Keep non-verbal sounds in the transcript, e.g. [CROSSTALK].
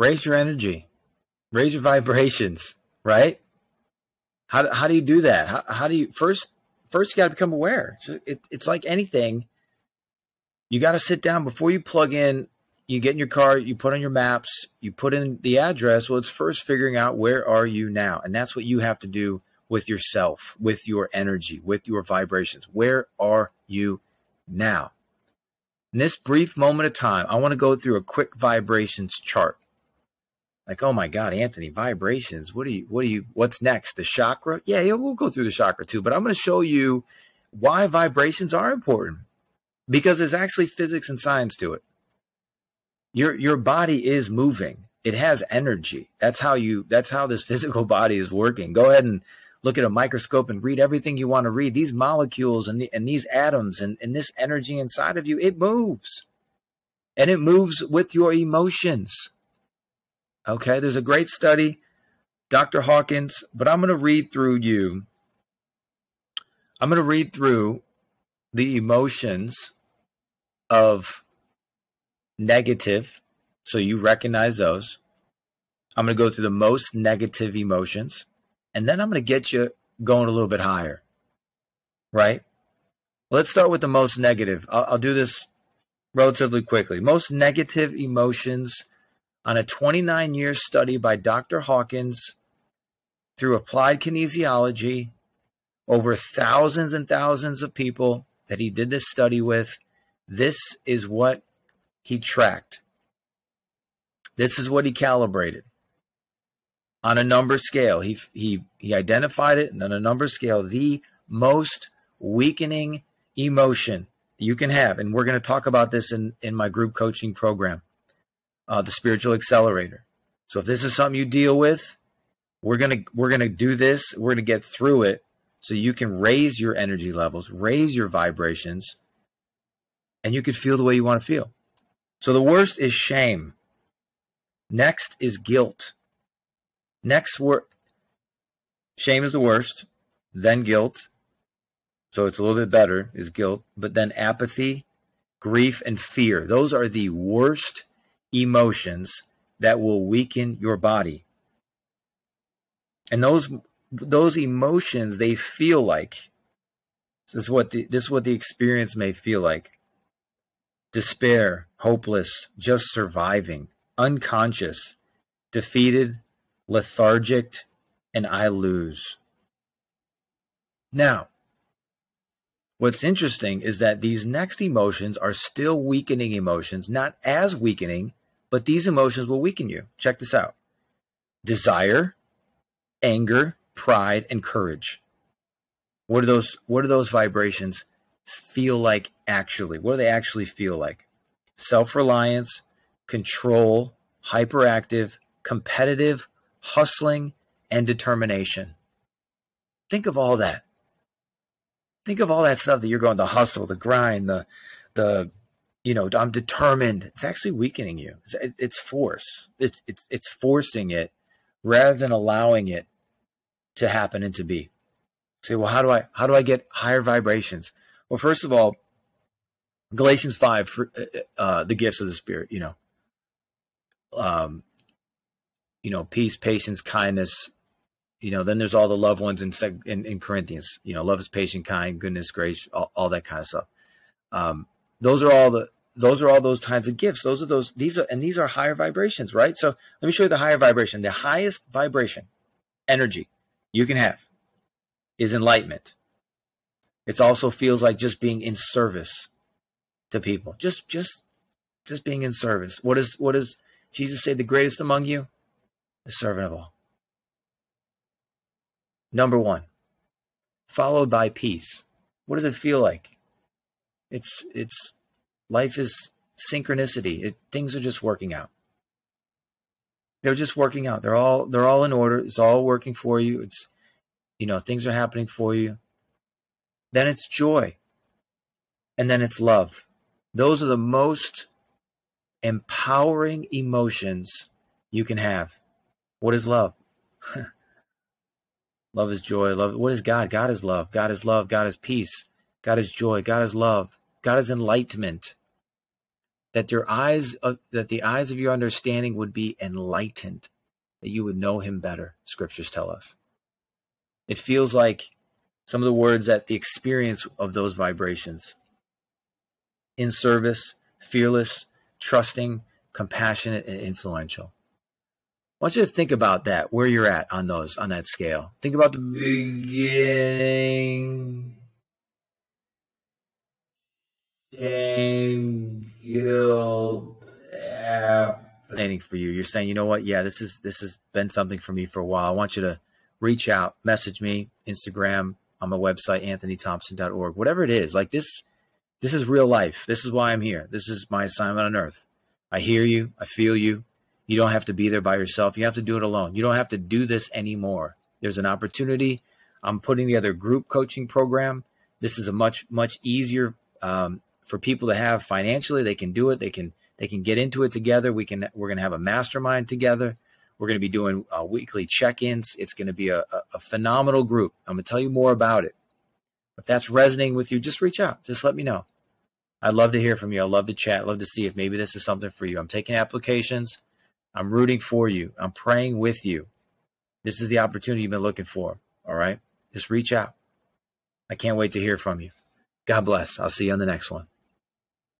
raise your energy, raise your vibrations, right? How, how do you do that? How, how do you first, first you got to become aware. it, it's like anything. You got to sit down before you plug in. You get in your car, you put on your maps, you put in the address. Well, it's first figuring out where are you now? And that's what you have to do with yourself, with your energy, with your vibrations. Where are you now? In this brief moment of time, I want to go through a quick vibrations chart. Like, oh my God, Anthony, vibrations. What do you, what do you, what's next? The chakra? Yeah, yeah, we'll go through the chakra too, but I'm going to show you why vibrations are important because there's actually physics and science to it. Your, your body is moving. It has energy. That's how you, that's how this [LAUGHS] physical body is working. Go ahead and look at a microscope and read everything you want to read. These molecules and, the, and these atoms and, and this energy inside of you, it moves. And it moves with your emotions. Okay, there's a great study, Dr. Hawkins, but I'm going to read through you. I'm going to read through the emotions of negative, so you recognize those. I'm going to go through the most negative emotions and then I'm going to get you going a little bit higher. Right? Let's start with the most negative. I'll, I'll do this relatively quickly. Most negative emotions on a 29 year study by Dr. Hawkins through applied kinesiology over thousands and thousands of people that he did this study with. This is what he tracked. This is what he calibrated on a number scale. He he he identified it on a number scale the most weakening emotion you can have, and we're going to talk about this in in my group coaching program, uh, the Spiritual Accelerator. So if this is something you deal with, we're gonna we're gonna do this. We're gonna get through it so you can raise your energy levels, raise your vibrations, and you can feel the way you want to feel. So the worst is shame. Next is guilt. Next word shame is the worst, then guilt. So it's a little bit better is guilt, but then apathy, grief and fear. Those are the worst emotions that will weaken your body. And those those emotions they feel like this is what the this is what the experience may feel like. Despair, hopeless, just surviving, unconscious, defeated, lethargic, and I lose. Now, what's interesting is that these next emotions are still weakening emotions, not as weakening, but these emotions will weaken you. Check this out desire, anger, pride, and courage. What are those what do those vibrations feel like actually? What do they actually feel like? Self-reliance, control, hyperactive, competitive, hustling, and determination. Think of all that. Think of all that stuff that you're going the hustle, the grind, the the you know, I'm determined. It's actually weakening you. It's, it's force. It's, it's it's forcing it rather than allowing it to happen and to be. Say, well, how do I how do I get higher vibrations? Well, first of all, Galatians five, for, uh, uh the gifts of the Spirit. You know, um, you know, peace, patience, kindness. You know, then there's all the loved ones in, in, in Corinthians. You know, love is patient, kind, goodness, grace, all, all that kind of stuff. Um, those are all the those are all those kinds of gifts. Those are those these are and these are higher vibrations, right? So let me show you the higher vibration. The highest vibration energy you can have is enlightenment. It also feels like just being in service to people. Just just just being in service. What is what does Jesus say the greatest among you? the servant of all. Number one, followed by peace. What does it feel like? It's it's life is synchronicity. It, things are just working out. They're just working out. They're all they're all in order. It's all working for you. It's you know things are happening for you. Then it's joy, and then it's love. Those are the most empowering emotions you can have. What is love? [LAUGHS] love is joy. Love. What is God? God is love. God is love. God is peace. God is joy. God is love. God is enlightenment. that your eyes of, that the eyes of your understanding would be enlightened, that you would know him better, scriptures tell us. It feels like some of the words that the experience of those vibrations in service, fearless, trusting, compassionate, and influential. I want you to think about that, where you're at on those, on that scale. Think about the beginning. Fascinating for you. You're saying, you know what? Yeah, this is this has been something for me for a while. I want you to reach out, message me, Instagram, on my website, anthonythompson.org, whatever it is. Like this, this is real life. This is why I'm here. This is my assignment on earth. I hear you. I feel you. You don't have to be there by yourself. You have to do it alone. You don't have to do this anymore. There's an opportunity. I'm putting together a group coaching program. This is a much, much easier um, for people to have financially. They can do it. They can, they can get into it together. We can, we're going to have a mastermind together. We're going to be doing uh, weekly check-ins. It's going to be a, a, a phenomenal group. I'm going to tell you more about it. If that's resonating with you, just reach out. Just let me know. I'd love to hear from you. I'd love to chat. I'd love to see if maybe this is something for you. I'm taking applications. I'm rooting for you. I'm praying with you. This is the opportunity you've been looking for. All right. Just reach out. I can't wait to hear from you. God bless. I'll see you on the next one.